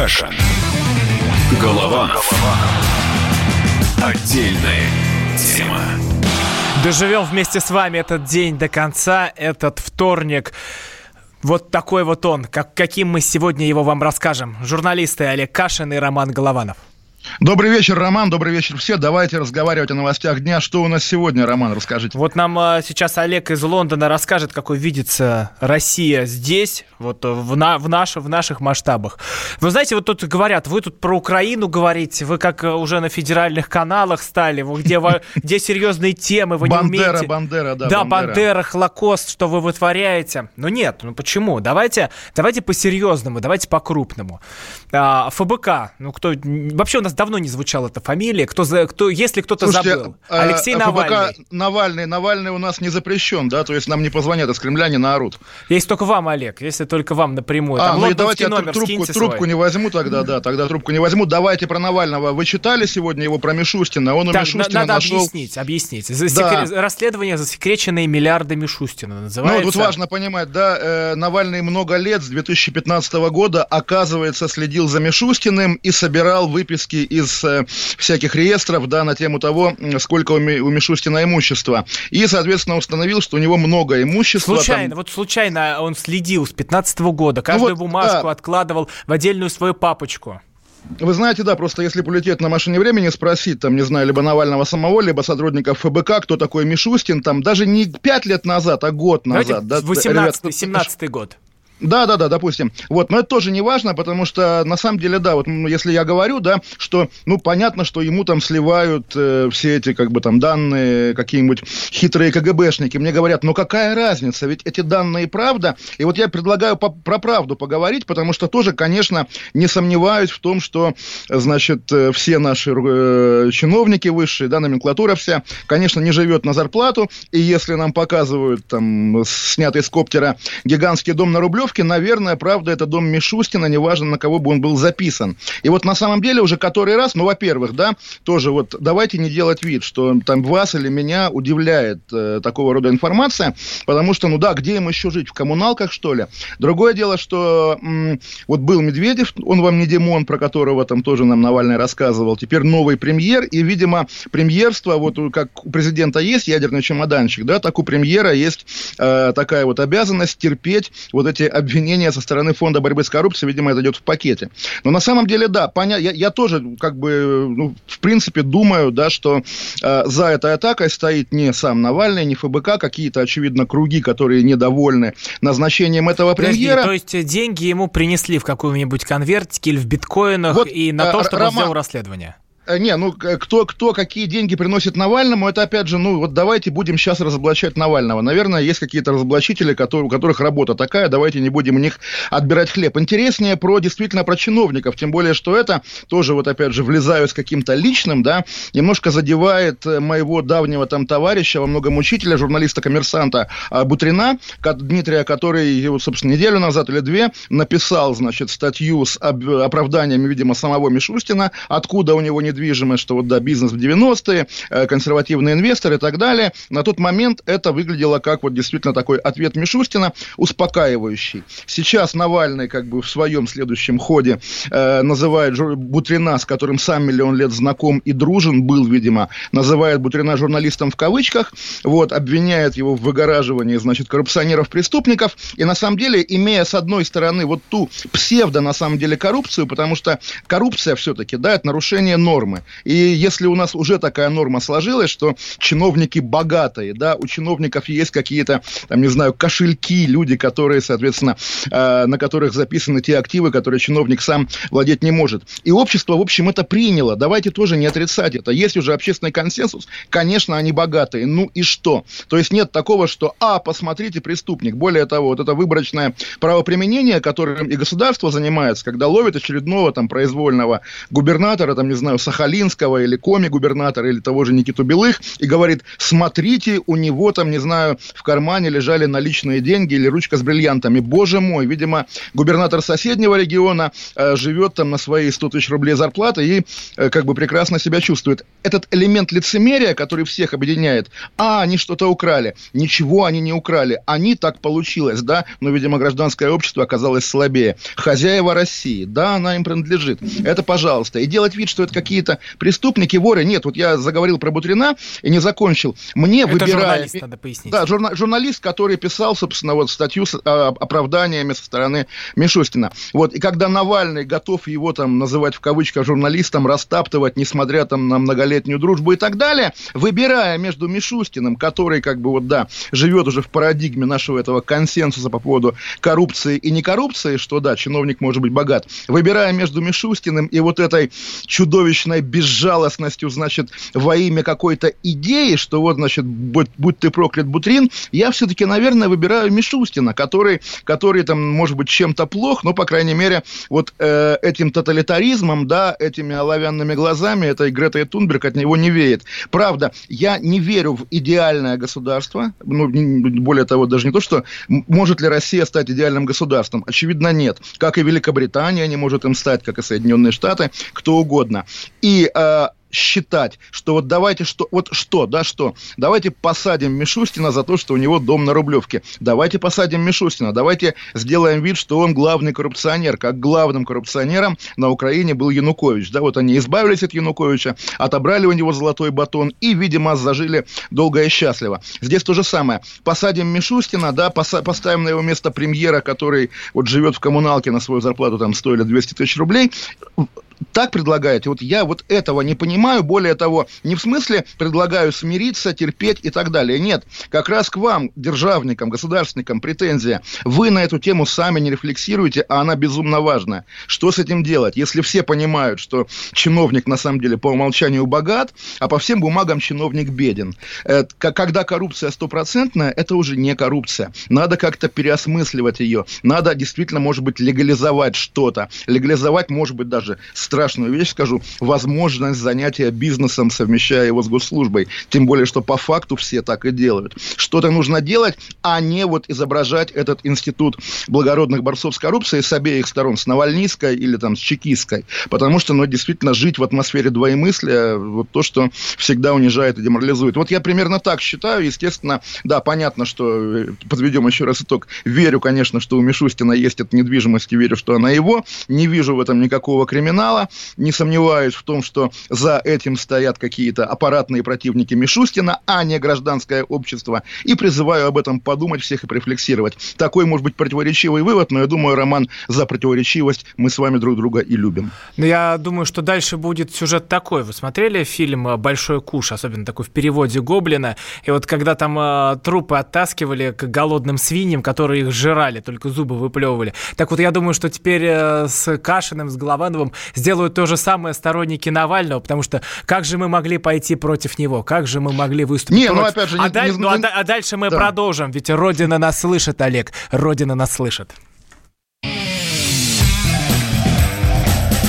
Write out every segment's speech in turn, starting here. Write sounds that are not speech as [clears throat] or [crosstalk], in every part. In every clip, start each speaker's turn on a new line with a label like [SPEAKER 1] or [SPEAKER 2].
[SPEAKER 1] Кашин. Голованов. Отдельная тема.
[SPEAKER 2] Доживем вместе с вами этот день до конца, этот вторник. Вот такой вот он, как, каким мы сегодня его вам расскажем. Журналисты Олег Кашин и Роман Голованов.
[SPEAKER 3] Добрый вечер, Роман, добрый вечер все. Давайте разговаривать о новостях дня. Что у нас сегодня, Роман, расскажите.
[SPEAKER 2] Вот нам а, сейчас Олег из Лондона расскажет, какой видится Россия здесь, вот в, на, в, наш, в наших масштабах. Вы знаете, вот тут говорят, вы тут про Украину говорите, вы как э, уже на федеральных каналах стали, где, [laughs] где серьезные темы, вы
[SPEAKER 3] Бандера,
[SPEAKER 2] не умеете...
[SPEAKER 3] Бандера, да.
[SPEAKER 2] Да, Бандера, Бандера Холокост, что вы вытворяете. Но нет, ну почему? Давайте, давайте по-серьезному, давайте по-крупному. А, ФБК, ну кто... Вообще у нас давно не звучала эта фамилия. Кто, кто, если кто-то
[SPEAKER 3] Слушайте,
[SPEAKER 2] забыл. А, Алексей ФБК Навальный.
[SPEAKER 3] Навальный. Навальный у нас не запрещен, да? То есть нам не позвонят из Кремля, не наорут.
[SPEAKER 2] Есть только вам, Олег, если только вам напрямую.
[SPEAKER 3] А, Там ну и давайте я номер, трубку, трубку не возьму тогда, да, тогда трубку не возьму. Давайте про Навального. Вы читали сегодня его про Мишустина? Он у так, Мишустина
[SPEAKER 2] надо
[SPEAKER 3] нашел...
[SPEAKER 2] объяснить, объяснить. Да. Расследование засекреченные миллиарды Мишустина называется.
[SPEAKER 3] Ну, тут важно понимать, да, э, Навальный много лет, с 2015 года, оказывается, следил за Мишустиным и собирал выписки из э, всяких реестров, да, на тему того, сколько у, Мишустина имущества. И, соответственно, установил, что у него много имущества.
[SPEAKER 2] Случайно, там... вот случайно он следил с 15 года, каждую ну вот, бумажку да. откладывал в отдельную свою папочку.
[SPEAKER 3] Вы знаете, да, просто если полететь на машине времени, спросить, там, не знаю, либо Навального самого, либо сотрудников ФБК, кто такой Мишустин, там, даже не пять лет назад, а год назад.
[SPEAKER 2] Давайте да, 18-17 год.
[SPEAKER 3] Да, да, да, допустим. Вот, но это тоже не важно, потому что на самом деле, да, вот если я говорю, да, что, ну, понятно, что ему там сливают э, все эти, как бы, там, данные какие-нибудь хитрые КГБшники. Мне говорят, ну, какая разница, ведь эти данные правда. И вот я предлагаю по про правду поговорить, потому что тоже, конечно, не сомневаюсь в том, что, значит, э, все наши э, чиновники высшие, да, номенклатура вся, конечно, не живет на зарплату, и если нам показывают, там, снятый с коптера гигантский дом на Рублев, Рублевке, наверное, правда, это дом Мишустина, неважно, на кого бы он был записан. И вот на самом деле уже который раз, ну, во-первых, да, тоже вот давайте не делать вид, что там вас или меня удивляет э, такого рода информация, потому что, ну да, где им еще жить, в коммуналках, что ли? Другое дело, что м- вот был Медведев, он вам не Димон, про которого там тоже нам Навальный рассказывал, теперь новый премьер, и, видимо, премьерство, вот как у президента есть ядерный чемоданчик, да, так у премьера есть э, такая вот обязанность терпеть вот эти обвинения со стороны Фонда борьбы с коррупцией, видимо, это идет в пакете. Но на самом деле, да, поня... я, я тоже, как бы, ну, в принципе, думаю, да, что э, за этой атакой стоит не сам Навальный, не ФБК, какие-то, очевидно, круги, которые недовольны назначением этого премьера.
[SPEAKER 2] Подожди, то есть деньги ему принесли в каком-нибудь конвертике или в биткоинах вот, и на то, чтобы Роман... сделал расследование?
[SPEAKER 3] Э, не, ну кто, кто какие деньги приносит Навальному, это опять же, ну вот давайте будем сейчас разоблачать Навального. Наверное, есть какие-то разоблачители, которые, у которых работа такая, давайте не будем у них отбирать хлеб. Интереснее про действительно про чиновников, тем более, что это тоже вот опять же влезаю с каким-то личным, да, немножко задевает э, моего давнего там товарища, во многом учителя, журналиста-коммерсанта а, Бутрина, Дмитрия, который, собственно, неделю назад или две написал, значит, статью с оправданиями, видимо, самого Мишустина, откуда у него не недвижимость, что вот, да, бизнес в 90-е, э, консервативный инвестор и так далее. На тот момент это выглядело как вот действительно такой ответ Мишустина, успокаивающий. Сейчас Навальный как бы в своем следующем ходе э, называет Бутрина, с которым сам миллион лет знаком и дружен был, видимо, называет Бутрина журналистом в кавычках, вот, обвиняет его в выгораживании, значит, коррупционеров-преступников, и на самом деле, имея с одной стороны вот ту псевдо, на самом деле, коррупцию, потому что коррупция все-таки, да, это нарушение норм, нормы. И если у нас уже такая норма сложилась, что чиновники богатые, да, у чиновников есть какие-то, там, не знаю, кошельки, люди, которые, соответственно, э, на которых записаны те активы, которые чиновник сам владеть не может. И общество, в общем, это приняло. Давайте тоже не отрицать это. Есть уже общественный консенсус, конечно, они богатые. Ну и что? То есть нет такого, что, а, посмотрите, преступник. Более того, вот это выборочное правоприменение, которым и государство занимается, когда ловит очередного там произвольного губернатора, там, не знаю, Сахалинского или Коми губернатора или того же Никиту Белых и говорит, смотрите, у него там, не знаю, в кармане лежали наличные деньги или ручка с бриллиантами. Боже мой, видимо, губернатор соседнего региона э, живет там на свои 100 тысяч рублей зарплаты и э, как бы прекрасно себя чувствует. Этот элемент лицемерия, который всех объединяет, а, они что-то украли. Ничего они не украли. Они так получилось, да, но, видимо, гражданское общество оказалось слабее. Хозяева России, да, она им принадлежит. Это, пожалуйста. И делать вид, что это какие-то преступники, воры. Нет, вот я заговорил про Бутрина и не закончил. Мне, это выбирая... журналист, надо пояснить. Да, журна... журналист, который писал, собственно, вот статью с а, оправданиями со стороны Мишустина. Вот, и когда Навальный готов его там называть в кавычках журналистом, растаптывать, несмотря там на многолетнюю дружбу и так далее, выбирая между Мишустиным, который как бы вот, да, живет уже в парадигме нашего этого консенсуса по поводу коррупции и не коррупции, что, да, чиновник может быть богат, выбирая между Мишустиным и вот этой чудовищной безжалостностью, значит, во имя какой-то идеи, что вот, значит, будь, будь ты проклят, Бутрин, я все-таки, наверное, выбираю Мишустина, который, который там, может быть, чем-то плох, но, по крайней мере, вот э, этим тоталитаризмом, да, этими оловянными глазами, этой Гретой Тунберг от него не веет. Правда, я не верю в идеальное государство, ну, более того, даже не то, что может ли Россия стать идеальным государством, очевидно, нет. Как и Великобритания не может им стать, как и Соединенные Штаты, кто угодно. И э, считать, что вот давайте что, вот что, да, что, давайте посадим Мишустина за то, что у него дом на Рублевке, давайте посадим Мишустина, давайте сделаем вид, что он главный коррупционер, как главным коррупционером на Украине был Янукович, да, вот они избавились от Януковича, отобрали у него золотой батон и, видимо, зажили долго и счастливо. Здесь то же самое, посадим Мишустина, да, поставим на его место премьера, который вот живет в коммуналке на свою зарплату там 100 или 200 тысяч рублей, так предлагаете. Вот я вот этого не понимаю. Более того, не в смысле предлагаю смириться, терпеть и так далее. Нет, как раз к вам, державникам, государственникам, претензия. Вы на эту тему сами не рефлексируете, а она безумно важная. Что с этим делать? Если все понимают, что чиновник на самом деле по умолчанию богат, а по всем бумагам чиновник беден. Э, когда коррупция стопроцентная, это уже не коррупция. Надо как-то переосмысливать ее. Надо действительно, может быть, легализовать что-то. Легализовать, может быть, даже страшную вещь скажу, возможность занятия бизнесом, совмещая его с госслужбой. Тем более, что по факту все так и делают. Что-то нужно делать, а не вот изображать этот институт благородных борцов с коррупцией с обеих сторон, с Навальнийской или там с Чекистской. Потому что, ну, действительно, жить в атмосфере двоемыслия, вот то, что всегда унижает и деморализует. Вот я примерно так считаю. Естественно, да, понятно, что, э, подведем еще раз итог, верю, конечно, что у Мишустина есть эта недвижимость, и верю, что она его. Не вижу в этом никакого криминала Не сомневаюсь в том, что за этим стоят какие-то аппаратные противники Мишустина, а не гражданское общество. И призываю об этом подумать всех и порефлексировать. Такой, может быть, противоречивый вывод, но я думаю, Роман, за противоречивость мы с вами друг друга и любим.
[SPEAKER 2] Я думаю, что дальше будет сюжет такой. Вы смотрели фильм «Большой куш», особенно такой в переводе Гоблина? И вот когда там э, трупы оттаскивали к голодным свиньям, которые их жрали, только зубы выплевывали. Так вот, я думаю, что теперь э, с Кашиным, с Головановым сделать сделают то же самое сторонники Навального, потому что как же мы могли пойти против него, как же мы могли выступить не, ну, против... Ну, опять же, а, не, даль... не, ну, а, а дальше мы да. продолжим, ведь Родина нас слышит, Олег, Родина нас слышит.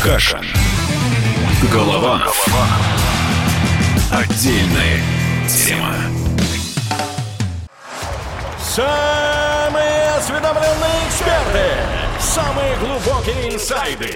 [SPEAKER 1] Каша. Голова. Голова. Отдельная тема.
[SPEAKER 4] Самые осведомленные эксперты. Самые глубокие инсайды.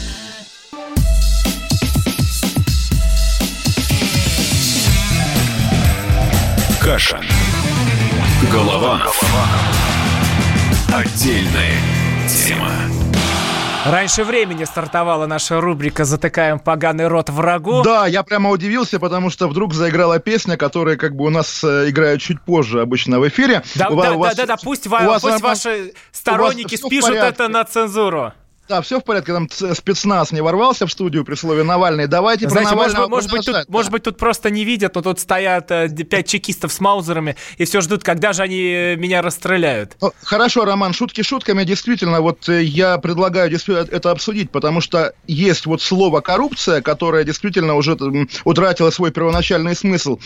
[SPEAKER 1] Каша. Голова. Отдельная тема.
[SPEAKER 2] Раньше времени стартовала наша рубрика «Затыкаем поганый рот врагу».
[SPEAKER 3] Да, я прямо удивился, потому что вдруг заиграла песня, которая как бы у нас э, играет чуть позже обычно в эфире.
[SPEAKER 2] Да, у да, вас, да, да, да, пусть, ва, пусть ваши сторонники спишут это на цензуру.
[SPEAKER 3] Да, все в порядке, там спецназ не ворвался в студию при слове Навальный. Давайте
[SPEAKER 2] Знаете,
[SPEAKER 3] про
[SPEAKER 2] может,
[SPEAKER 3] Навального
[SPEAKER 2] может, быть, тут,
[SPEAKER 3] да.
[SPEAKER 2] может быть, тут просто не видят, но тут стоят э, пять чекистов с маузерами и все ждут, когда же они э, меня расстреляют.
[SPEAKER 3] Ну, хорошо, Роман, шутки шутками. Действительно, вот э, я предлагаю действительно это обсудить, потому что есть вот слово «коррупция», которое действительно уже утратило свой первоначальный смысл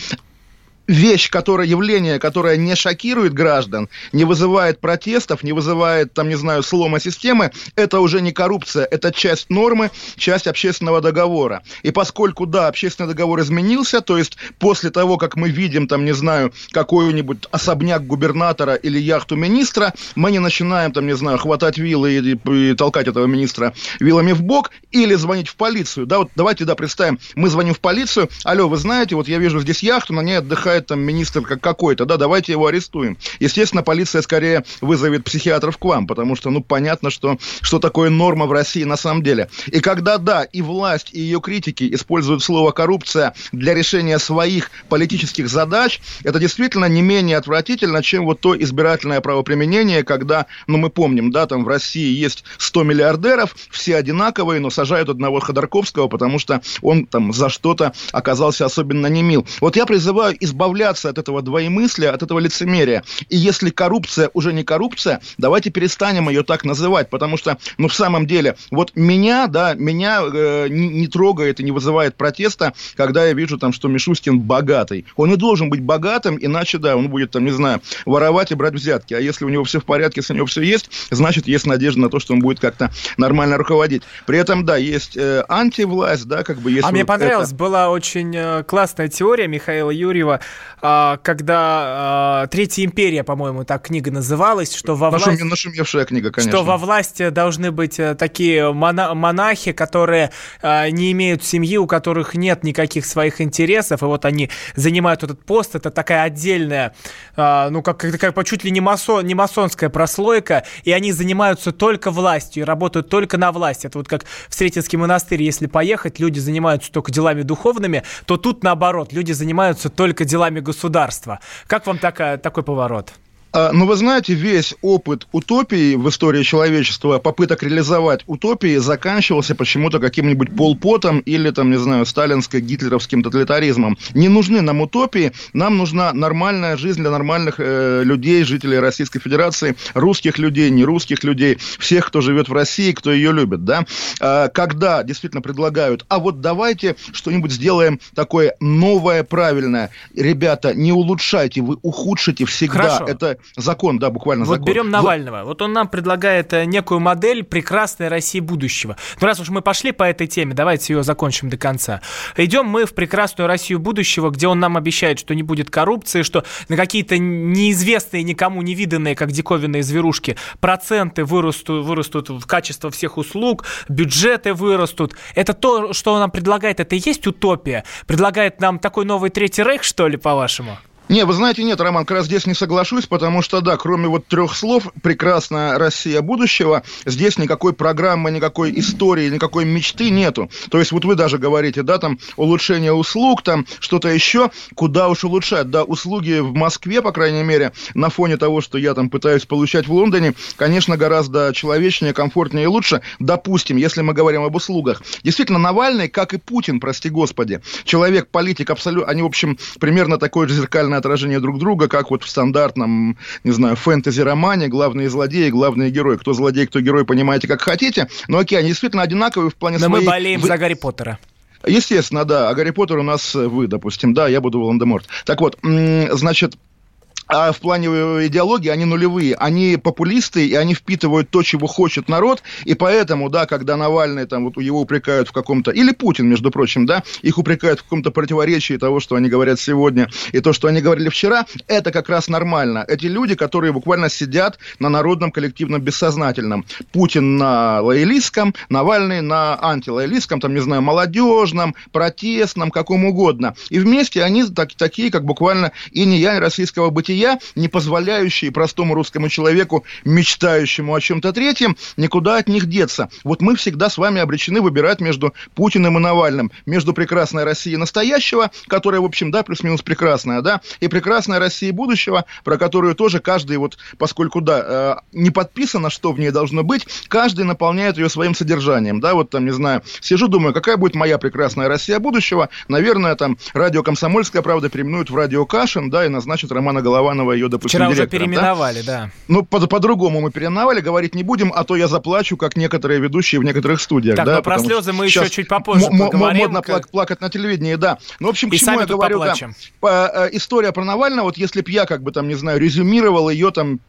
[SPEAKER 3] вещь, которая, явление, которое не шокирует граждан, не вызывает протестов, не вызывает, там, не знаю, слома системы, это уже не коррупция, это часть нормы, часть общественного договора. И поскольку, да, общественный договор изменился, то есть после того, как мы видим, там, не знаю, какой-нибудь особняк губернатора или яхту министра, мы не начинаем, там, не знаю, хватать вилы и, и, и толкать этого министра вилами в бок или звонить в полицию. Да, вот давайте, да, представим, мы звоним в полицию, алло, вы знаете, вот я вижу здесь яхту, на ней отдыхает там министр как какой-то, да, давайте его арестуем. Естественно, полиция скорее вызовет психиатров к вам, потому что, ну, понятно, что, что такое норма в России на самом деле. И когда, да, и власть, и ее критики используют слово «коррупция» для решения своих политических задач, это действительно не менее отвратительно, чем вот то избирательное правоприменение, когда, ну, мы помним, да, там в России есть 100 миллиардеров, все одинаковые, но сажают одного Ходорковского, потому что он там за что-то оказался особенно немил. Вот я призываю избавляться избавляться от этого двоемыслия, от этого лицемерия. И если коррупция уже не коррупция, давайте перестанем ее так называть, потому что, ну, в самом деле, вот меня, да, меня э, не, не трогает и не вызывает протеста, когда я вижу там, что Мишустин богатый. Он не должен быть богатым, иначе, да, он будет там, не знаю, воровать и брать взятки. А если у него все в порядке, если у него все есть, значит, есть надежда на то, что он будет как-то нормально руководить. При этом, да, есть э, антивласть, да, как бы есть...
[SPEAKER 2] А
[SPEAKER 3] вот
[SPEAKER 2] мне понравилась,
[SPEAKER 3] это...
[SPEAKER 2] была очень э, классная теория Михаила Юрьева, когда а, Третья империя, по-моему, так книга называлась, что во
[SPEAKER 3] Нашум,
[SPEAKER 2] власти...
[SPEAKER 3] Нашумевшая книга, конечно.
[SPEAKER 2] Что во власти должны быть э, такие мона- монахи, которые э, не имеют семьи, у которых нет никаких своих интересов, и вот они занимают этот пост. Это такая отдельная, ну, как, такая чуть ли не, масон, не масонская прослойка, и они занимаются только властью и работают только на власти. Это вот как в Сретенский монастырь, если поехать, люди занимаются только делами духовными, то тут наоборот, люди занимаются только делами государства. Как вам такая, такой поворот?
[SPEAKER 3] А, ну, вы знаете, весь опыт утопии в истории человечества, попыток реализовать утопии, заканчивался почему-то каким-нибудь полпотом или, там, не знаю, сталинско-гитлеровским тоталитаризмом. Не нужны нам утопии, нам нужна нормальная жизнь для нормальных э, людей, жителей Российской Федерации, русских людей, не русских людей, всех, кто живет в России, кто ее любит, да. А, когда действительно предлагают, а вот давайте что-нибудь сделаем такое новое, правильное. Ребята, не улучшайте, вы ухудшите всегда.
[SPEAKER 2] Хорошо.
[SPEAKER 3] Это закон, да, буквально
[SPEAKER 2] вот
[SPEAKER 3] закон.
[SPEAKER 2] берем Навального. Вот он нам предлагает э, некую модель прекрасной России будущего. Ну, раз уж мы пошли по этой теме, давайте ее закончим до конца. Идем мы в прекрасную Россию будущего, где он нам обещает, что не будет коррупции, что на какие-то неизвестные, никому не виданные, как диковинные зверушки, проценты вырастут, вырастут в качество всех услуг, бюджеты вырастут. Это то, что он нам предлагает, это и есть утопия? Предлагает нам такой новый Третий Рейх, что ли, по-вашему?
[SPEAKER 3] Не, вы знаете, нет, Роман, как раз здесь не соглашусь, потому что, да, кроме вот трех слов «прекрасная Россия будущего», здесь никакой программы, никакой истории, никакой мечты нету. То есть вот вы даже говорите, да, там, улучшение услуг, там, что-то еще, куда уж улучшать, да, услуги в Москве, по крайней мере, на фоне того, что я там пытаюсь получать в Лондоне, конечно, гораздо человечнее, комфортнее и лучше, допустим, если мы говорим об услугах. Действительно, Навальный, как и Путин, прости господи, человек, политик, абсолютно, они, в общем, примерно такое же зеркальное отражение друг друга, как вот в стандартном, не знаю, фэнтези-романе, главные злодеи, главные герои. Кто злодей, кто герой, понимаете, как хотите. Но окей, они действительно одинаковые в плане
[SPEAKER 2] Но
[SPEAKER 3] своей...
[SPEAKER 2] мы болеем
[SPEAKER 3] вы...
[SPEAKER 2] за Гарри Поттера.
[SPEAKER 3] Естественно, да. А Гарри Поттер у нас вы, допустим. Да, я буду Волан-де-Морт. Так вот, значит, а в плане идеологии они нулевые. Они популисты, и они впитывают то, чего хочет народ, и поэтому, да, когда Навальный, там, вот его упрекают в каком-то, или Путин, между прочим, да, их упрекают в каком-то противоречии того, что они говорят сегодня, и то, что они говорили вчера, это как раз нормально. Эти люди, которые буквально сидят на народном коллективном бессознательном. Путин на лоялистском, Навальный на антилоялистском, там, не знаю, молодежном, протестном, каком угодно. И вместе они так, такие, как буквально и не я российского бытия бытия, не позволяющие простому русскому человеку, мечтающему о чем-то третьем, никуда от них деться. Вот мы всегда с вами обречены выбирать между Путиным и Навальным, между прекрасной Россией настоящего, которая, в общем, да, плюс-минус прекрасная, да, и прекрасной Россией будущего, про которую тоже каждый, вот, поскольку, да, э, не подписано, что в ней должно быть, каждый наполняет ее своим содержанием, да, вот там, не знаю, сижу, думаю, какая будет моя прекрасная Россия будущего, наверное, там, радио «Комсомольская правда» переименуют в радио «Кашин», да, и назначат Романа Голованова ее, допустим,
[SPEAKER 2] Вчера уже переименовали, да. да.
[SPEAKER 3] Ну, по- по-другому мы переименовали, говорить не будем, а то я заплачу, как некоторые ведущие в некоторых студиях,
[SPEAKER 2] так,
[SPEAKER 3] да.
[SPEAKER 2] но про слезы мы еще чуть попозже м- поговорим.
[SPEAKER 3] Модно как... плакать на телевидении, да. Ну, в общем, к
[SPEAKER 2] и
[SPEAKER 3] чему я говорю, да, по, э, история про Навального, вот если б я, как бы там, не знаю, резюмировал ее, там,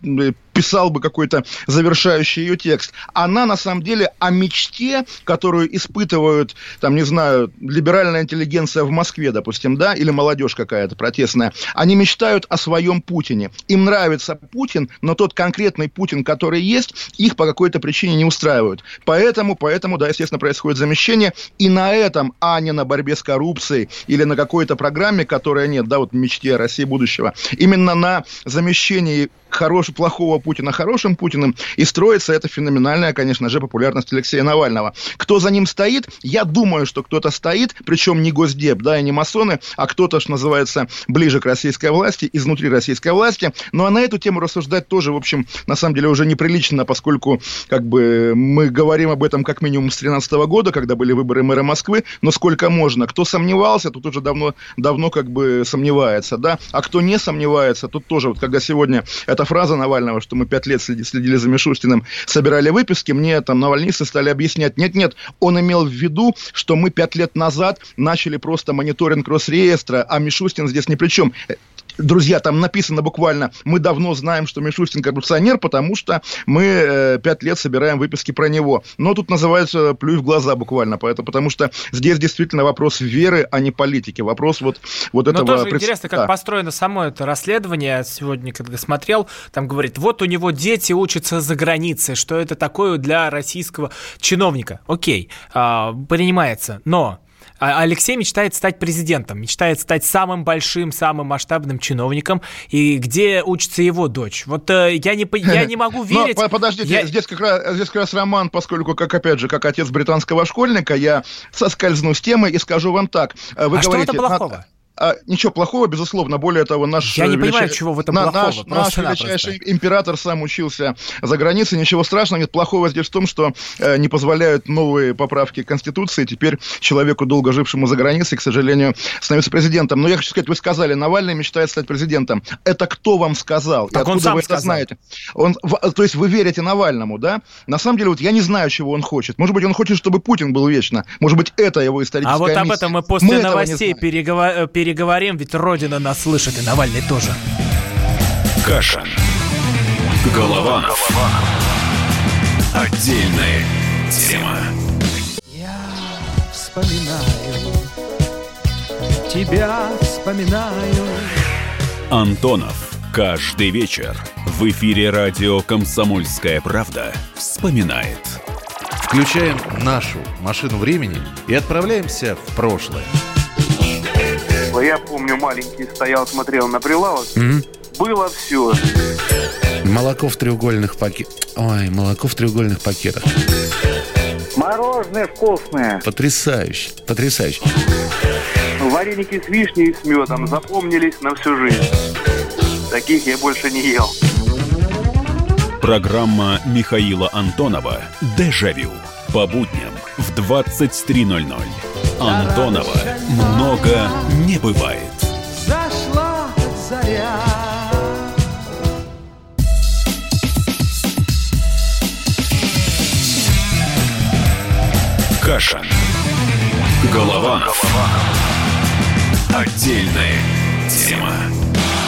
[SPEAKER 3] писал бы какой-то завершающий ее текст, она, на самом деле, о мечте, которую испытывают, там, не знаю, либеральная интеллигенция в Москве, допустим, да, или молодежь какая-то протестная, они мечтают о своем Путине. Им нравится Путин, но тот конкретный Путин, который есть, их по какой-то причине не устраивают. Поэтому, поэтому, да, естественно, происходит замещение, и на этом, а не на борьбе с коррупцией или на какой-то программе, которая нет, да, вот мечте России будущего, именно на замещении хорошего, плохого Путина хорошим Путиным, и строится эта феноменальная, конечно же, популярность Алексея Навального. Кто за ним стоит? Я думаю, что кто-то стоит, причем не Госдеп, да, и не масоны, а кто-то, что называется, ближе к российской власти, изнутри российской власти. Ну, а на эту тему рассуждать тоже, в общем, на самом деле уже неприлично, поскольку, как бы, мы говорим об этом как минимум с 2013 года, когда были выборы мэра Москвы, но сколько можно? Кто сомневался, тут уже давно, давно как бы сомневается, да, а кто не сомневается, тут тоже, вот когда сегодня эта фраза Навального, что мы пять лет следили за Мишустиным, собирали выписки, мне там навальнисты стали объяснять, нет-нет, он имел в виду, что мы пять лет назад начали просто мониторинг Росреестра, а Мишустин здесь ни при чем друзья, там написано буквально, мы давно знаем, что Мишустин коррупционер, потому что мы э, пять лет собираем выписки про него. Но тут называется плюй в глаза буквально, поэтому, потому что здесь действительно вопрос веры, а не политики. Вопрос вот, вот
[SPEAKER 2] Но
[SPEAKER 3] этого...
[SPEAKER 2] тоже пред... интересно, как да. построено само это расследование. Сегодня, когда смотрел, там говорит, вот у него дети учатся за границей, что это такое для российского чиновника. Окей, а, принимается, но Алексей мечтает стать президентом, мечтает стать самым большим, самым масштабным чиновником. И где учится его дочь? Вот э, я, не, я не [laughs] могу верить...
[SPEAKER 3] Но, подождите, я... здесь, как раз, здесь как раз роман, поскольку, как опять же, как отец британского школьника, я соскользну с темы и скажу вам так.
[SPEAKER 2] Вы а говорите, что это плохого?
[SPEAKER 3] А, ничего плохого, безусловно. Более того, наш...
[SPEAKER 2] Я не величай... понимаю, чего в этом на, плохого.
[SPEAKER 3] Наш, наш величайший император сам учился за границей. Ничего страшного. Нет, плохого здесь в том, что э, не позволяют новые поправки Конституции. Теперь человеку, долго жившему за границей, к сожалению, становится президентом. Но я хочу сказать, вы сказали, Навальный мечтает стать президентом. Это кто вам сказал?
[SPEAKER 2] Так И откуда вы сказал. это знаете?
[SPEAKER 3] Он, в, то есть вы верите Навальному, да? На самом деле, вот я не знаю, чего он хочет. Может быть, он хочет, чтобы Путин был вечно. Может быть, это его историческая
[SPEAKER 2] А вот
[SPEAKER 3] миссия.
[SPEAKER 2] об этом мы после мы новостей переговорим переговорим, ведь Родина нас слышит, и Навальный тоже.
[SPEAKER 1] Каша. Голова. Отдельная тема.
[SPEAKER 5] Я вспоминаю, тебя вспоминаю.
[SPEAKER 1] Антонов. Каждый вечер в эфире радио «Комсомольская правда» вспоминает.
[SPEAKER 6] Включаем нашу машину времени и отправляемся в прошлое.
[SPEAKER 7] Я помню, маленький стоял, смотрел на прилавок. Mm-hmm. Было все.
[SPEAKER 6] Молоко в треугольных пакетах. Ой, молоко в треугольных пакетах.
[SPEAKER 7] Мороженое вкусное.
[SPEAKER 6] Потрясающе, потрясающе.
[SPEAKER 7] Вареники с вишней и с медом запомнились на всю жизнь. Таких я больше не ел.
[SPEAKER 1] Программа Михаила Антонова «Дежавю» по будням в 23.00. Антонова много не бывает.
[SPEAKER 5] Зашла заря.
[SPEAKER 1] Каша. Голова. Отдельная тема.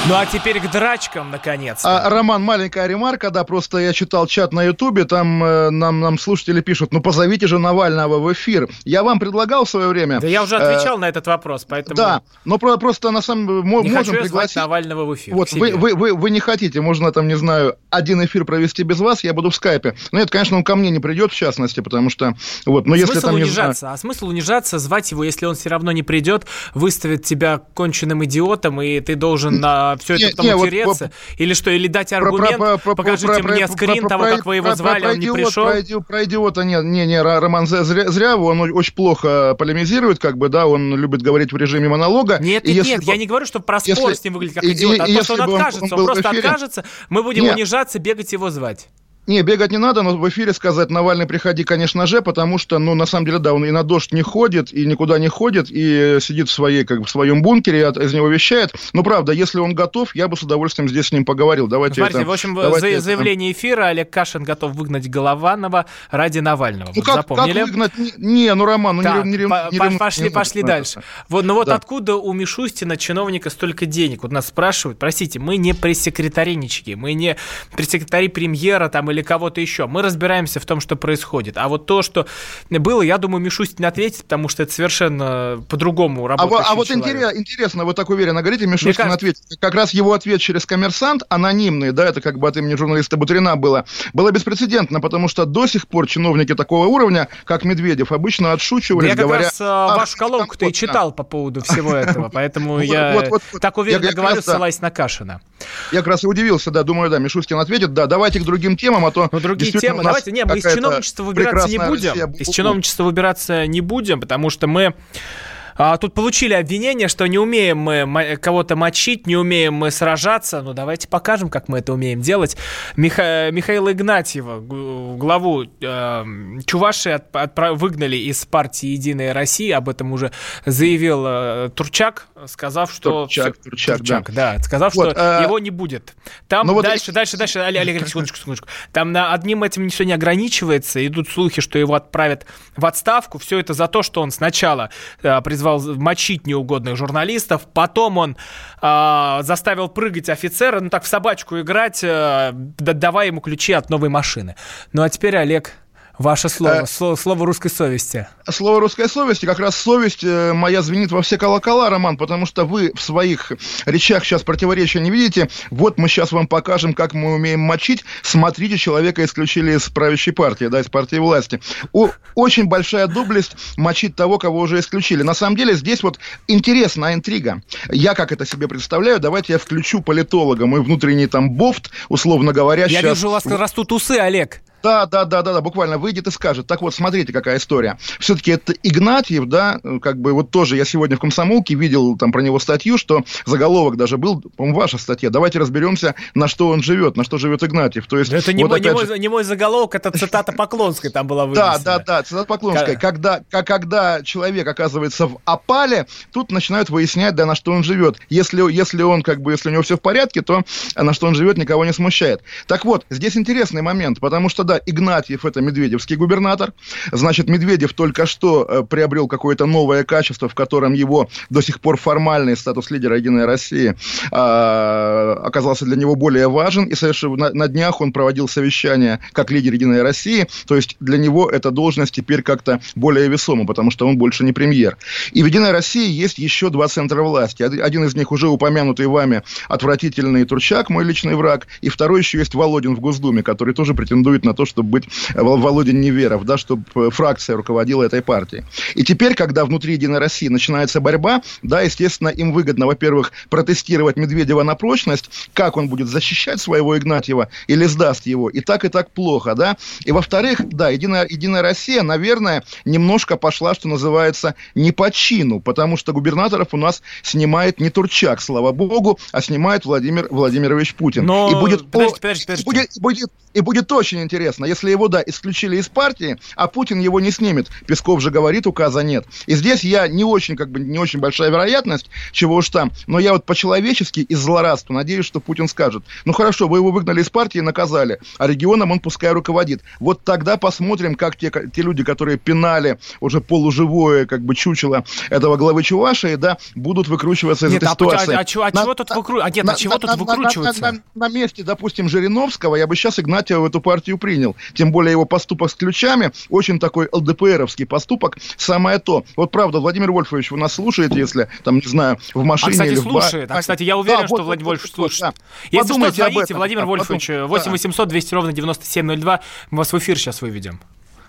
[SPEAKER 2] Ну а теперь к драчкам, наконец.
[SPEAKER 3] А, Роман, маленькая ремарка, да, просто я читал чат на Ютубе, там э, нам, нам слушатели пишут, ну позовите же Навального в эфир. Я вам предлагал в свое время.
[SPEAKER 2] Да я уже отвечал э, на этот вопрос, поэтому...
[SPEAKER 3] Да, но про, просто на самом деле
[SPEAKER 2] не
[SPEAKER 3] можем
[SPEAKER 2] хочу
[SPEAKER 3] пригласить...
[SPEAKER 2] Навального в эфир.
[SPEAKER 3] Вот, вы, вы, вы, вы не хотите, можно там, не знаю, один эфир провести без вас, я буду в скайпе. Но нет, конечно, он ко мне не придет, в частности, потому что... Вот, но
[SPEAKER 2] смысл
[SPEAKER 3] если там,
[SPEAKER 2] унижаться,
[SPEAKER 3] знаю...
[SPEAKER 2] а смысл унижаться, звать его, если он все равно не придет, выставит тебя конченным идиотом, и ты должен [clears throat] на все это
[SPEAKER 3] Не,
[SPEAKER 2] потом
[SPEAKER 3] не, вот
[SPEAKER 2] утереться? Или что, или дать аргумент,
[SPEAKER 3] Про- про- про-
[SPEAKER 2] покажите
[SPEAKER 3] про- про-
[SPEAKER 2] мне
[SPEAKER 3] про-
[SPEAKER 2] скрин
[SPEAKER 3] про-
[SPEAKER 2] того,
[SPEAKER 3] про-
[SPEAKER 2] как вы его
[SPEAKER 3] про-
[SPEAKER 2] звали,
[SPEAKER 3] про
[SPEAKER 2] он не
[SPEAKER 3] идиот-
[SPEAKER 2] пришел?
[SPEAKER 3] Про, иди- про идиота нет, не, не, Роман зря, зря, он очень плохо полемизирует, как бы, да, он любит говорить в режиме монолога.
[SPEAKER 2] Нет,
[SPEAKER 3] И
[SPEAKER 2] нет,
[SPEAKER 3] если
[SPEAKER 2] я не говорю, что про
[SPEAKER 3] если-
[SPEAKER 2] спор с ним выглядит как
[SPEAKER 3] и-
[SPEAKER 2] идиот, а
[SPEAKER 3] и
[SPEAKER 2] то, что
[SPEAKER 3] если
[SPEAKER 2] он
[SPEAKER 3] он-
[SPEAKER 2] откажется,
[SPEAKER 3] он
[SPEAKER 2] он, просто
[SPEAKER 3] эфире-
[SPEAKER 2] откажется, мы будем
[SPEAKER 3] Нет.
[SPEAKER 2] унижаться, бегать его звать.
[SPEAKER 3] Не, бегать не надо, но в эфире сказать Навальный приходи, конечно же, потому что, ну, на самом деле, да, он и на дождь не ходит, и никуда не ходит, и сидит в, своей, как бы, в своем бункере, от- из него вещает. Но, правда, если он готов, я бы с удовольствием здесь с ним поговорил. Давайте
[SPEAKER 2] Смотрите,
[SPEAKER 3] это-
[SPEAKER 2] в общем,
[SPEAKER 3] давайте
[SPEAKER 2] за-
[SPEAKER 3] это-
[SPEAKER 2] заявление эфира Олег Кашин готов выгнать Голованова ради Навального.
[SPEAKER 3] Ну,
[SPEAKER 2] Вот
[SPEAKER 3] как,
[SPEAKER 2] запомнили?
[SPEAKER 3] как выгнать? Не, не, ну, Роман, ну,
[SPEAKER 2] Так,
[SPEAKER 3] не, не,
[SPEAKER 2] по-
[SPEAKER 3] рев-
[SPEAKER 2] по-
[SPEAKER 3] не
[SPEAKER 2] пошли,
[SPEAKER 3] рев-
[SPEAKER 2] пошли дальше. Вот, ну вот
[SPEAKER 3] Да.
[SPEAKER 2] откуда у Мишустина чиновника столько денег? Вот нас спрашивают, простите, мы не пресс-секретаринички, мы не пресс-секретари премьера там или кого-то еще. Мы разбираемся в том, что происходит. А вот то, что было, я думаю, Мишустин ответит, потому что это совершенно по-другому
[SPEAKER 3] А,
[SPEAKER 2] работающий
[SPEAKER 3] вот- а вот
[SPEAKER 2] человек.
[SPEAKER 3] интерес- интересно, вы так уверенно говорите, Мишустин
[SPEAKER 2] кажется-
[SPEAKER 3] ответит. Как раз его ответ через коммерсант, анонимный, да, это как бы от имени журналиста Бутрина было, было беспрецедентно, потому что до сих пор чиновники такого уровня, как Медведев, обычно отшучивались,
[SPEAKER 2] я как
[SPEAKER 3] говоря...
[SPEAKER 2] раз э,
[SPEAKER 3] «Ах,
[SPEAKER 2] вашу колонку-то и
[SPEAKER 3] комфортно».
[SPEAKER 2] читал по поводу всего этого, [laughs] поэтому я так уверенно
[SPEAKER 3] Я как
[SPEAKER 2] говорю, ссылаясь на Кашина.
[SPEAKER 3] Я как раз и удивился, да, думаю, да, Мишустин ответит, да, давайте к другим темам, а то...
[SPEAKER 2] Ну, другие темы. Давайте, не, мы из чиновничества выбираться не будем.
[SPEAKER 3] Россия.
[SPEAKER 2] Из чиновничества выбираться не будем, потому что мы а, тут получили обвинение, что не умеем мы кого-то мочить, не умеем мы сражаться. Ну, давайте покажем, как мы это умеем делать. Миха- Михаила Игнатьева, главу э, Чуваши, от- выгнали из партии «Единая Россия». Об этом уже заявил э, Турчак, сказав, что...
[SPEAKER 3] Турчак,
[SPEAKER 2] всё-
[SPEAKER 3] Турчак,
[SPEAKER 2] да. сказав,
[SPEAKER 3] Вот,
[SPEAKER 2] что
[SPEAKER 3] э,
[SPEAKER 2] его не будет. Там
[SPEAKER 3] ну вот
[SPEAKER 2] дальше,
[SPEAKER 3] и-
[SPEAKER 2] дальше, дальше, Олег, Олег, секундочку, секундочку. Там на одним этим все не ограничивается. Идут слухи, что его отправят в отставку. Все это за то, что он сначала э, призвал мочить неугодных журналистов, потом он э, заставил прыгать офицера, ну так в собачку играть, э, да- давая ему ключи от новой машины. Ну а теперь, Олег, ваше слово,
[SPEAKER 3] Э,
[SPEAKER 2] слово, слово русской совести.
[SPEAKER 3] Слово русской совести, как раз совесть э, моя звенит во все колокола, Роман, потому что вы в своих речах сейчас противоречия не видите. Вот мы сейчас вам покажем, как мы умеем мочить. Смотрите, человека исключили из правящей партии, да, из партии власти. О- очень большая доблесть мочить того, кого уже исключили. На самом деле здесь вот интересная интрига. Я как это себе представляю, давайте я включу политолога, мой внутренний там бофт, условно говоря,
[SPEAKER 2] Я
[SPEAKER 3] щас-
[SPEAKER 2] вижу, у вас растут усы, Олег.
[SPEAKER 3] Да, да, да, да, да, буквально выйдет и скажет. Так вот, смотрите, какая история. Все-таки это Игнатьев, да, как бы вот тоже я сегодня в комсомолке видел там про него статью, что заголовок даже был, по-моему, ваша статья. Давайте разберемся, на что он живет, на что живет Игнатьев. То есть,
[SPEAKER 2] Это не,
[SPEAKER 3] вот
[SPEAKER 2] мой, не, мой,
[SPEAKER 3] же-
[SPEAKER 2] не мой заголовок, это цитата Поклонской там была
[SPEAKER 3] да,
[SPEAKER 2] вынесена.
[SPEAKER 3] да, да, цитата Поклонская.
[SPEAKER 2] Ка-
[SPEAKER 3] Когда, как, когда человек оказывается в опале, тут начинают выяснять, да, на что он живет. Если, если он, как бы, если у него все в порядке, то на что он живет, никого не смущает. Так вот, здесь интересный момент, потому что, да, Игнатьев это медведевский губернатор. Значит, Медведев только что э, приобрел какое-то новое качество, в котором его до сих пор формальный статус лидера Единой России а, оказался для него более важен. И совершенно на, днях он проводил совещание как лидер Единой России. То есть для него эта должность теперь как-то более весома, потому что он больше не премьер. И в Единой России есть еще два центра власти. Од- Один из них уже упомянутый вами отвратительный Турчак, мой личный враг. И второй еще есть Володин в Госдуме, который тоже претендует на то, чтобы быть э, Вол- Володин Неверов, да, чтобы э, фракция руководила этой партией. И теперь, когда внутри Единой России начинается борьба, да, естественно, им выгодно, во-первых, протестировать Медведева на прочность, как он будет защищать своего Игнатьева или сдаст его. И так, и так плохо, да. И во-вторых, да, Единая, Единая Россия, наверное, немножко пошла, что называется, не по чину, потому что губернаторов у нас снимает не Турчак, слава богу, а снимает Владимир Владимирович Путин.
[SPEAKER 2] Но-
[SPEAKER 3] и будет,
[SPEAKER 2] подождите, подождите, подождите.
[SPEAKER 3] и будет, будет, и будет очень интересно, если его, да, исключили из партии, а Путин его не снимет. Песков же говорит, указа нет. И здесь я не очень, как бы, не очень большая вероятность, чего уж там, но я вот по-человечески из злорадства надеюсь, что Путин скажет, ну хорошо, вы его выгнали из партии и наказали, а регионом он пускай руководит. Вот тогда посмотрим, как те, те люди, которые пинали уже полуживое, как бы, чучело этого главы Чувашии, да, будут выкручиваться из
[SPEAKER 2] Нет,
[SPEAKER 3] этой
[SPEAKER 2] а, почему-
[SPEAKER 3] ситуации.
[SPEAKER 2] а, чего- а
[SPEAKER 3] На-
[SPEAKER 2] чего тут
[SPEAKER 3] на-
[SPEAKER 2] выкру- а нет,
[SPEAKER 3] на-
[SPEAKER 2] а чего
[SPEAKER 3] на-
[SPEAKER 2] тут
[SPEAKER 3] на- на-
[SPEAKER 2] выкручиваться?
[SPEAKER 3] на- на- на месте, допустим, Жириновского я бы сейчас Игнатьева в эту партию принял. Тем более его поступок с ключами, очень такой ЛДПРовский поступок, самое то. Вот правда, Владимир Вольфович, вы нас слушаете, если, там, не знаю, в
[SPEAKER 2] А,
[SPEAKER 3] машине
[SPEAKER 2] кстати,
[SPEAKER 3] или в ба-
[SPEAKER 2] слушает. А, кстати, я уверен,
[SPEAKER 3] Да,
[SPEAKER 2] что
[SPEAKER 3] вот,
[SPEAKER 2] Владимир
[SPEAKER 3] вот,
[SPEAKER 2] Вольфович слушает.
[SPEAKER 3] да.
[SPEAKER 2] Если
[SPEAKER 3] Подумайте
[SPEAKER 2] что,
[SPEAKER 3] об
[SPEAKER 2] звоните,
[SPEAKER 3] этом,
[SPEAKER 2] Владимир
[SPEAKER 3] да,
[SPEAKER 2] Вольфович,
[SPEAKER 3] подум-
[SPEAKER 2] 8
[SPEAKER 3] да.
[SPEAKER 2] 800 200 ровно 9702. Мы вас в эфир сейчас выведем.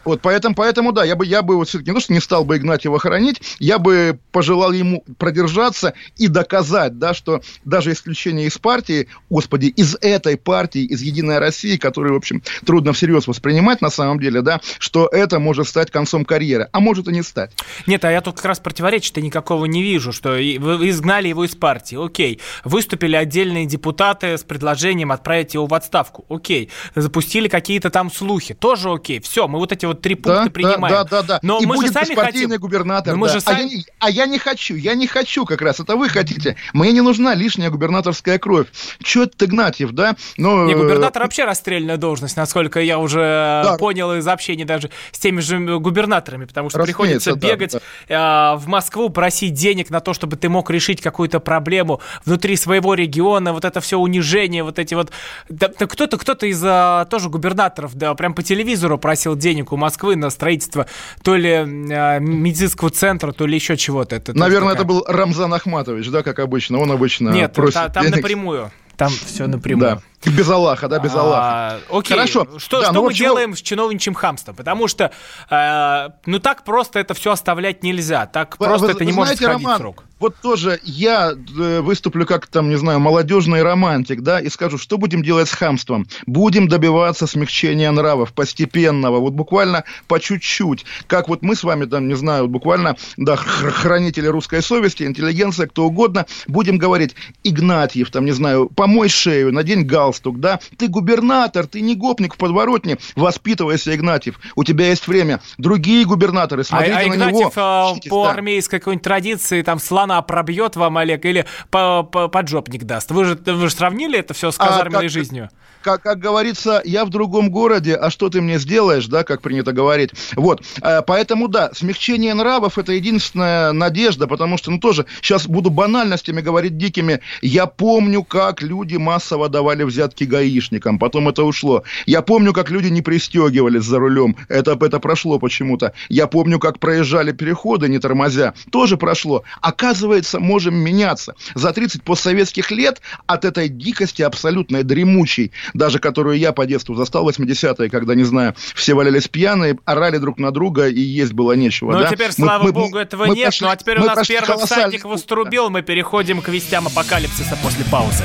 [SPEAKER 3] Вот поэтому, поэтому да, я бы, я бы вот все-таки, ну что не стал бы Игнатьева хоронить, я бы пожелал ему продержаться и доказать, да, что даже исключение из партии, господи, из этой партии, из Единой России, которую, в общем, трудно всерьез воспринимать на самом деле, да, что это может стать концом карьеры, а может и не стать.
[SPEAKER 2] Нет, а я тут как раз противоречия-то никакого не вижу, что вы изгнали его из партии, окей. Выступили отдельные депутаты с предложением отправить его в отставку, окей. Запустили какие-то там слухи, тоже окей. Все, мы вот эти вот три пункта
[SPEAKER 3] да,
[SPEAKER 2] принимаем.
[SPEAKER 3] Да, да, да.
[SPEAKER 2] Но
[SPEAKER 3] и
[SPEAKER 2] мы
[SPEAKER 3] будет
[SPEAKER 2] же сами хотим...
[SPEAKER 3] губернатор.
[SPEAKER 2] Но мы
[SPEAKER 3] да.
[SPEAKER 2] же сами...
[SPEAKER 3] а, я, а я не хочу, я не хочу как раз. Это вы хотите. Мне не нужна лишняя губернаторская кровь. Че это Игнатьев, да? Но...
[SPEAKER 2] Не, губернатор вообще расстрельная должность, насколько я уже да. понял из общения даже с теми же губернаторами, потому что приходится
[SPEAKER 3] да,
[SPEAKER 2] бегать
[SPEAKER 3] да.
[SPEAKER 2] Э, в Москву, просить денег на то, чтобы ты мог решить какую-то проблему внутри своего региона, вот это все унижение, вот эти вот... Да, кто-то, кто-то из а, тоже губернаторов, да, прям по телевизору просил денег у Москвы на строительство то ли а, медицинского центра, то ли еще чего-то. Это
[SPEAKER 3] Наверное, такая... это был Рамзан Ахматович, да, как обычно. Он обычно
[SPEAKER 2] Нет,
[SPEAKER 3] просит
[SPEAKER 2] та, там
[SPEAKER 3] денег.
[SPEAKER 2] напрямую. Там все напрямую.
[SPEAKER 3] Да. Без Аллаха, да, без Аллаха.
[SPEAKER 2] А, окей,
[SPEAKER 3] Хорошо.
[SPEAKER 2] что,
[SPEAKER 3] да,
[SPEAKER 2] что
[SPEAKER 3] ну,
[SPEAKER 2] мы
[SPEAKER 3] вот
[SPEAKER 2] делаем с чиновничьим хамством? Потому что, э, ну так просто это все оставлять нельзя. Так
[SPEAKER 3] Вы-
[SPEAKER 2] просто
[SPEAKER 3] вы-
[SPEAKER 2] это не
[SPEAKER 3] вы
[SPEAKER 2] может
[SPEAKER 3] знаете,
[SPEAKER 2] сходить
[SPEAKER 3] Роман,
[SPEAKER 2] срок.
[SPEAKER 3] Вот тоже я э, выступлю как там, не знаю, молодежный романтик, да, и скажу, что будем делать с хамством? Будем добиваться смягчения нравов постепенного, вот буквально по чуть-чуть. Как вот мы с вами там, не знаю, вот буквально, да, хр- хранители русской совести, интеллигенция, кто угодно, будем говорить, Игнатьев, там, не знаю, помой шею, надень галстук, да, ты губернатор, ты не гопник в подворотне, воспитывайся, Игнатьев, у тебя есть время. Другие губернаторы,
[SPEAKER 2] А,
[SPEAKER 3] смотрите
[SPEAKER 2] а
[SPEAKER 3] на
[SPEAKER 2] Игнатьев
[SPEAKER 3] него.
[SPEAKER 2] а,
[SPEAKER 3] учитесь,
[SPEAKER 2] по
[SPEAKER 3] да.
[SPEAKER 2] армейской какой-нибудь традиции там слона пробьет вам, Олег, или по, по- поджопник даст. Вы же, вы же сравнили это все с
[SPEAKER 3] А
[SPEAKER 2] казарменной
[SPEAKER 3] как-
[SPEAKER 2] жизнью?
[SPEAKER 3] Как, как говорится, я в другом городе, а что ты мне сделаешь, да, как принято говорить. Вот, Э, поэтому, да, смягчение нравов – это единственная надежда, потому что, ну, тоже, сейчас буду банальностями говорить дикими. Я помню, как люди массово давали взятки гаишникам, потом это ушло. Я помню, как люди не пристегивались за рулем, это, это прошло почему-то. Я помню, как проезжали переходы, не тормозя, тоже прошло. Оказывается, можем меняться. За 30 постсоветских лет от этой дикости абсолютной, дремучей, даже которую я по детству застал в 80-е, когда, не знаю, все валялись пьяные, орали друг на друга и есть было нечего.
[SPEAKER 2] Ну,
[SPEAKER 3] да?
[SPEAKER 2] теперь,
[SPEAKER 3] Мы-
[SPEAKER 2] слава
[SPEAKER 3] мы-
[SPEAKER 2] богу, этого
[SPEAKER 3] мы
[SPEAKER 2] нет.
[SPEAKER 3] прошли-
[SPEAKER 2] ну, а теперь у нас первый всадник вострубил. Мы переходим к вестям апокалипсиса после паузы.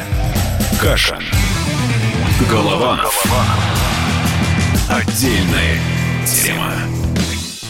[SPEAKER 1] Кашин. Голованов. Отдельная тема.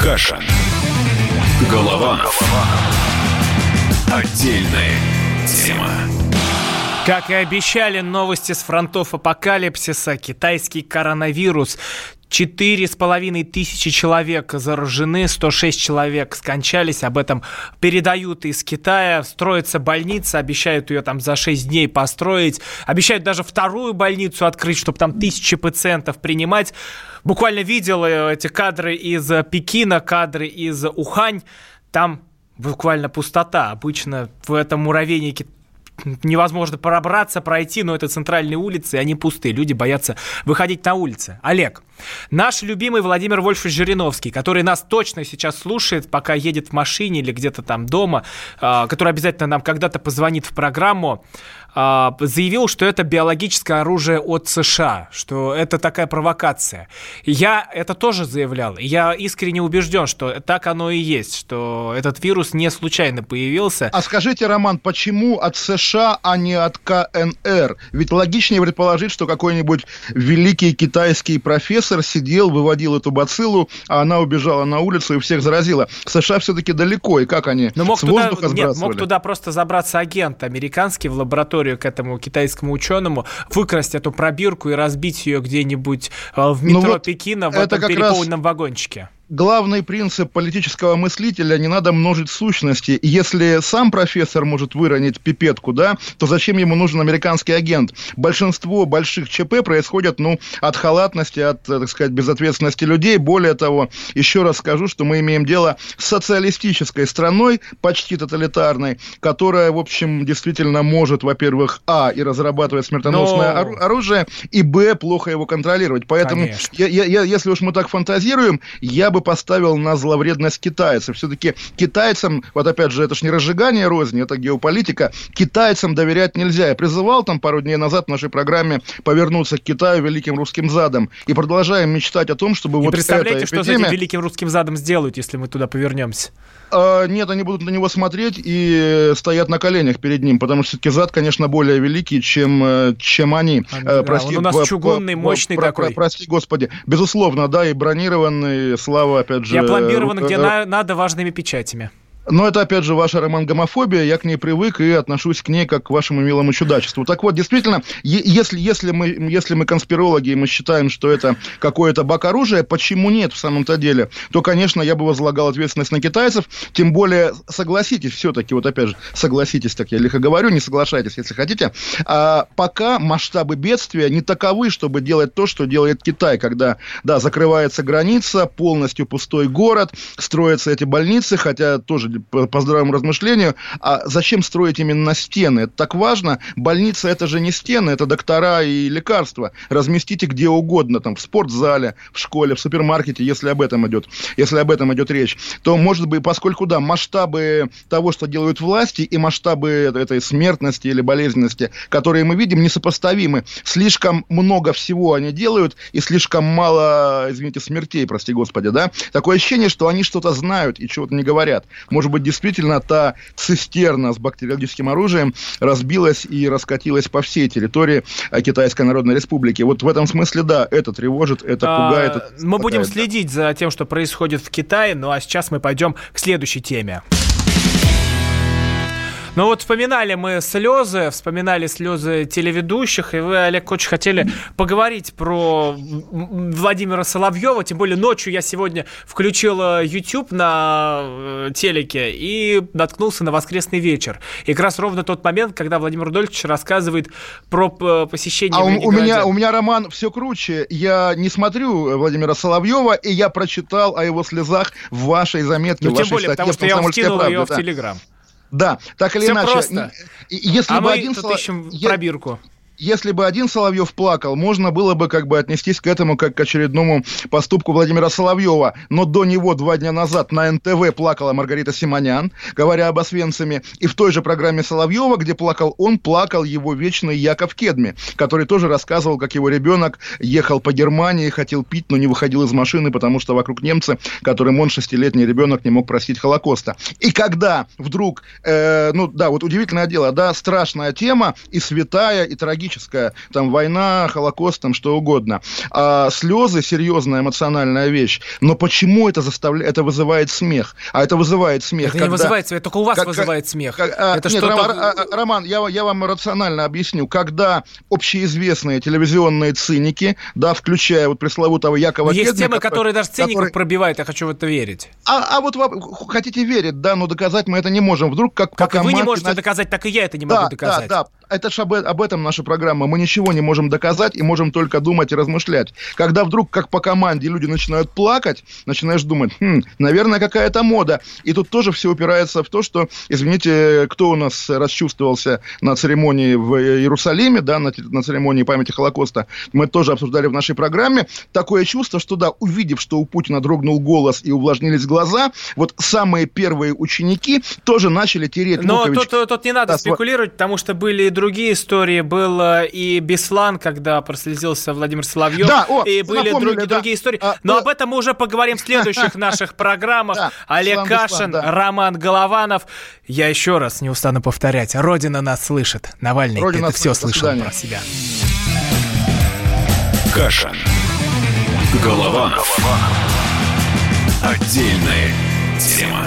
[SPEAKER 1] Кашин. Голованов. Отдельная тема.
[SPEAKER 2] Как и обещали, новости с фронтов апокалипсиса. Китайский коронавирус. Четыре с половиной тысячи человек заражены, 106 человек скончались, об этом передают из Китая. Строится больница, обещают ее там за 6 дней построить, обещают даже вторую больницу открыть, чтобы там тысячи пациентов принимать. Буквально видел э, эти кадры из э, Пекина, кадры из Ухань, там буквально пустота. Обычно в этом муравейнике невозможно пробраться, пройти, но это центральные улицы, и они пустые. Люди боятся выходить на улицы. Олег, наш любимый Владимир Вольфович Жириновский, который нас точно сейчас слушает, пока едет в машине или где-то там дома, а, который обязательно нам когда-то позвонит в программу, а, заявил, что это биологическое оружие от США, что это такая провокация. Я это тоже заявлял. Я искренне убежден, что так оно и есть, что этот вирус не случайно появился.
[SPEAKER 3] А скажите, Роман, почему от США а не от КНР. Ведь логичнее предположить, что какой-нибудь великий китайский профессор сидел, выводил эту бациллу, а она убежала на улицу и всех заразила. США все-таки далеко, и как они
[SPEAKER 2] Но мог
[SPEAKER 3] с
[SPEAKER 2] туда,
[SPEAKER 3] воздуха
[SPEAKER 2] нет,
[SPEAKER 3] сбрасывали?
[SPEAKER 2] мог туда просто забраться агент американский в лабораторию к этому китайскому ученому, выкрасть эту пробирку и разбить ее где-нибудь э, в
[SPEAKER 3] Ну
[SPEAKER 2] метро
[SPEAKER 3] вот
[SPEAKER 2] Пекина в
[SPEAKER 3] это
[SPEAKER 2] этом
[SPEAKER 3] как раз-
[SPEAKER 2] переполненном вагончике.
[SPEAKER 3] Главный принцип политического мыслителя не надо множить сущности. Если сам профессор может выронить пипетку, да, то зачем ему нужен американский агент? Большинство больших ЧП происходят, ну, от халатности, от, э, так сказать, безответственности людей. Более того, еще раз скажу, что мы имеем дело с социалистической страной, почти тоталитарной, которая, в общем, действительно может, во-первых, а, и разрабатывать смертоносное
[SPEAKER 2] Но-
[SPEAKER 3] ору- оружие, и, б, плохо его контролировать. Поэтому я, я- я- если уж мы так фантазируем, я бы поставил на зловредность китайцев. Все-таки китайцам, вот опять же, это ж не разжигание розни, это геополитика, китайцам доверять нельзя. Я призывал там пару дней назад в нашей программе повернуться к Китаю великим русским задом. И продолжаем мечтать о том, чтобы
[SPEAKER 2] И
[SPEAKER 3] вот
[SPEAKER 2] представляете,
[SPEAKER 3] эта
[SPEAKER 2] что с
[SPEAKER 3] эпидемия...
[SPEAKER 2] этим великим русским задом сделают, если мы туда повернемся?
[SPEAKER 3] А, нет, они будут на него смотреть и стоят на коленях перед ним, потому что все-таки зад, конечно, более великий, чем, э, чем они.
[SPEAKER 2] А,
[SPEAKER 3] Э,
[SPEAKER 2] да,
[SPEAKER 3] прости,
[SPEAKER 2] он у нас
[SPEAKER 3] по-
[SPEAKER 2] чугунный,
[SPEAKER 3] по-
[SPEAKER 2] мощный
[SPEAKER 3] про-
[SPEAKER 2] такой.
[SPEAKER 3] про- прости, господи. Безусловно, да, и бронированный, слава, опять же...
[SPEAKER 2] Я пломбирован, где
[SPEAKER 3] э,
[SPEAKER 2] на- надо, важными печатями.
[SPEAKER 3] Но это, опять же, ваша романгомофобия, я к ней привык и отношусь к ней как к вашему милому чудачеству. Так вот, действительно, если, если, мы, если мы конспирологи, и мы считаем, что это какое-то бак оружия, почему нет в самом-то деле, то, конечно, я бы возлагал ответственность на китайцев, тем более, согласитесь все-таки, вот опять же, согласитесь, так я лихо говорю, не соглашайтесь, если хотите, а, пока масштабы бедствия не таковы, чтобы делать то, что делает Китай, когда, да, закрывается граница, полностью пустой город, строятся эти больницы, хотя тоже по, здравому размышлению, а зачем строить именно стены? Это так важно. Больница это же не стены, это доктора и лекарства. Разместите где угодно, там, в спортзале, в школе, в супермаркете, если об этом идет, если об этом идет речь, то, может быть, поскольку, да, масштабы того, что делают власти, и масштабы этой смертности или болезненности, которые мы видим, несопоставимы. Слишком много всего они делают, и слишком мало, извините, смертей, прости господи, да? Такое ощущение, что они что-то знают и чего-то не говорят. Может быть, действительно, та цистерна с бактериологическим оружием разбилась и раскатилась по всей территории э, Китайской Народной Республики. Вот в этом смысле, да, это тревожит, это пугает.
[SPEAKER 2] А,
[SPEAKER 3] это
[SPEAKER 2] Мы будем следить за тем, что происходит в Китае. Ну а сейчас мы пойдем к следующей теме. Ну вот вспоминали мы слезы, вспоминали слезы телеведущих, и вы, Олег, очень хотели поговорить про Владимира Соловьева, тем более ночью я сегодня включил YouTube на э, телеке и наткнулся на воскресный вечер. И как раз ровно тот момент, когда Владимир Рудольфович рассказывает про посещение
[SPEAKER 3] А у, меня, у меня роман все круче. Я не смотрю Владимира Соловьева, и я прочитал о его слезах в вашей заметке,
[SPEAKER 2] Ну,
[SPEAKER 3] в
[SPEAKER 2] тем
[SPEAKER 3] вашей
[SPEAKER 2] более,
[SPEAKER 3] статье
[SPEAKER 2] потому что я вам
[SPEAKER 3] «Комсомольской
[SPEAKER 2] скинул
[SPEAKER 3] правде»,
[SPEAKER 2] ее в
[SPEAKER 3] да.
[SPEAKER 2] Телеграм.
[SPEAKER 3] Да, так или
[SPEAKER 2] Всё
[SPEAKER 3] иначе.
[SPEAKER 2] просто.
[SPEAKER 3] Если
[SPEAKER 2] А
[SPEAKER 3] бы
[SPEAKER 2] мы
[SPEAKER 3] один
[SPEAKER 2] тут ищем пробирку.
[SPEAKER 3] Если бы один Соловьев плакал, можно было бы как бы отнестись к этому как к очередному поступку Владимира Соловьева. Но до него два дня назад на НТВ плакала Маргарита Симонян, говоря об Освенциме. И в той же программе Соловьева, где плакал он, плакал его вечный Яков Кедми, который тоже рассказывал, как его ребенок ехал по Германии, хотел пить, но не выходил из машины, потому что вокруг немцы, которым он, шестилетний ребенок, не мог простить Холокоста. И когда вдруг, э, ну да, вот удивительное дело, да, страшная тема и святая, и трагическая, там война, Холокост, там что угодно. А слезы серьезная эмоциональная вещь. Но почему это заставляет, это вызывает смех? А это вызывает смех.
[SPEAKER 2] Это не
[SPEAKER 3] когда-
[SPEAKER 2] вызывает смех, только у вас
[SPEAKER 3] как-
[SPEAKER 2] вызывает смех.
[SPEAKER 3] как- а,
[SPEAKER 2] это
[SPEAKER 3] нет,
[SPEAKER 2] что-то...
[SPEAKER 3] Роман, а, а, Роман, я, я вам рационально объясню. Когда общеизвестные телевизионные циники, да, включая вот пресловутого Якова
[SPEAKER 2] Есть
[SPEAKER 3] Кедми,
[SPEAKER 2] темы, которые даже циников
[SPEAKER 3] который-
[SPEAKER 2] пробивают, я хочу в это верить.
[SPEAKER 3] А, а вот вы хотите верить, да, но доказать мы это не можем. Вдруг как
[SPEAKER 2] Как и вы не можете
[SPEAKER 3] на-
[SPEAKER 2] доказать, так и я это не
[SPEAKER 3] да,
[SPEAKER 2] могу доказать.
[SPEAKER 3] Да, да, это же об, об этом наша программа. Мы ничего не можем доказать и можем только думать и размышлять. Когда вдруг, как по команде, люди начинают плакать, начинаешь думать, «Хм, наверное, какая-то мода. И тут тоже все упирается в то, что, извините, кто у нас расчувствовался на церемонии в Иерусалиме, да, на, на церемонии памяти Холокоста, мы тоже обсуждали в нашей программе. Такое чувство, что, да, увидев, что у Путина дрогнул голос и увлажнились глаза, вот самые первые ученики тоже начали тереть
[SPEAKER 2] Но
[SPEAKER 3] луковички.
[SPEAKER 2] тут, тут не надо
[SPEAKER 3] Да,
[SPEAKER 2] спекулировать, потому что были и другие истории. Был и Беслан, когда прослезился Владимир Соловьев.
[SPEAKER 3] Да, о,
[SPEAKER 2] и были
[SPEAKER 3] напомнили,
[SPEAKER 2] друг-
[SPEAKER 3] да.
[SPEAKER 2] другие истории.
[SPEAKER 3] А,
[SPEAKER 2] Но
[SPEAKER 3] э,
[SPEAKER 2] об этом мы уже поговорим в следующих [laughs] наших программах.
[SPEAKER 3] Да,
[SPEAKER 2] Олег
[SPEAKER 3] Беслан, Беслан,
[SPEAKER 2] Кашин,
[SPEAKER 3] да.
[SPEAKER 2] Роман Голованов. Я еще раз не устану повторять. Родина нас слышит. Навальный,
[SPEAKER 3] Родина
[SPEAKER 2] ты это все слышал про себя.
[SPEAKER 1] Кашин. Голованов. Отдельная тема.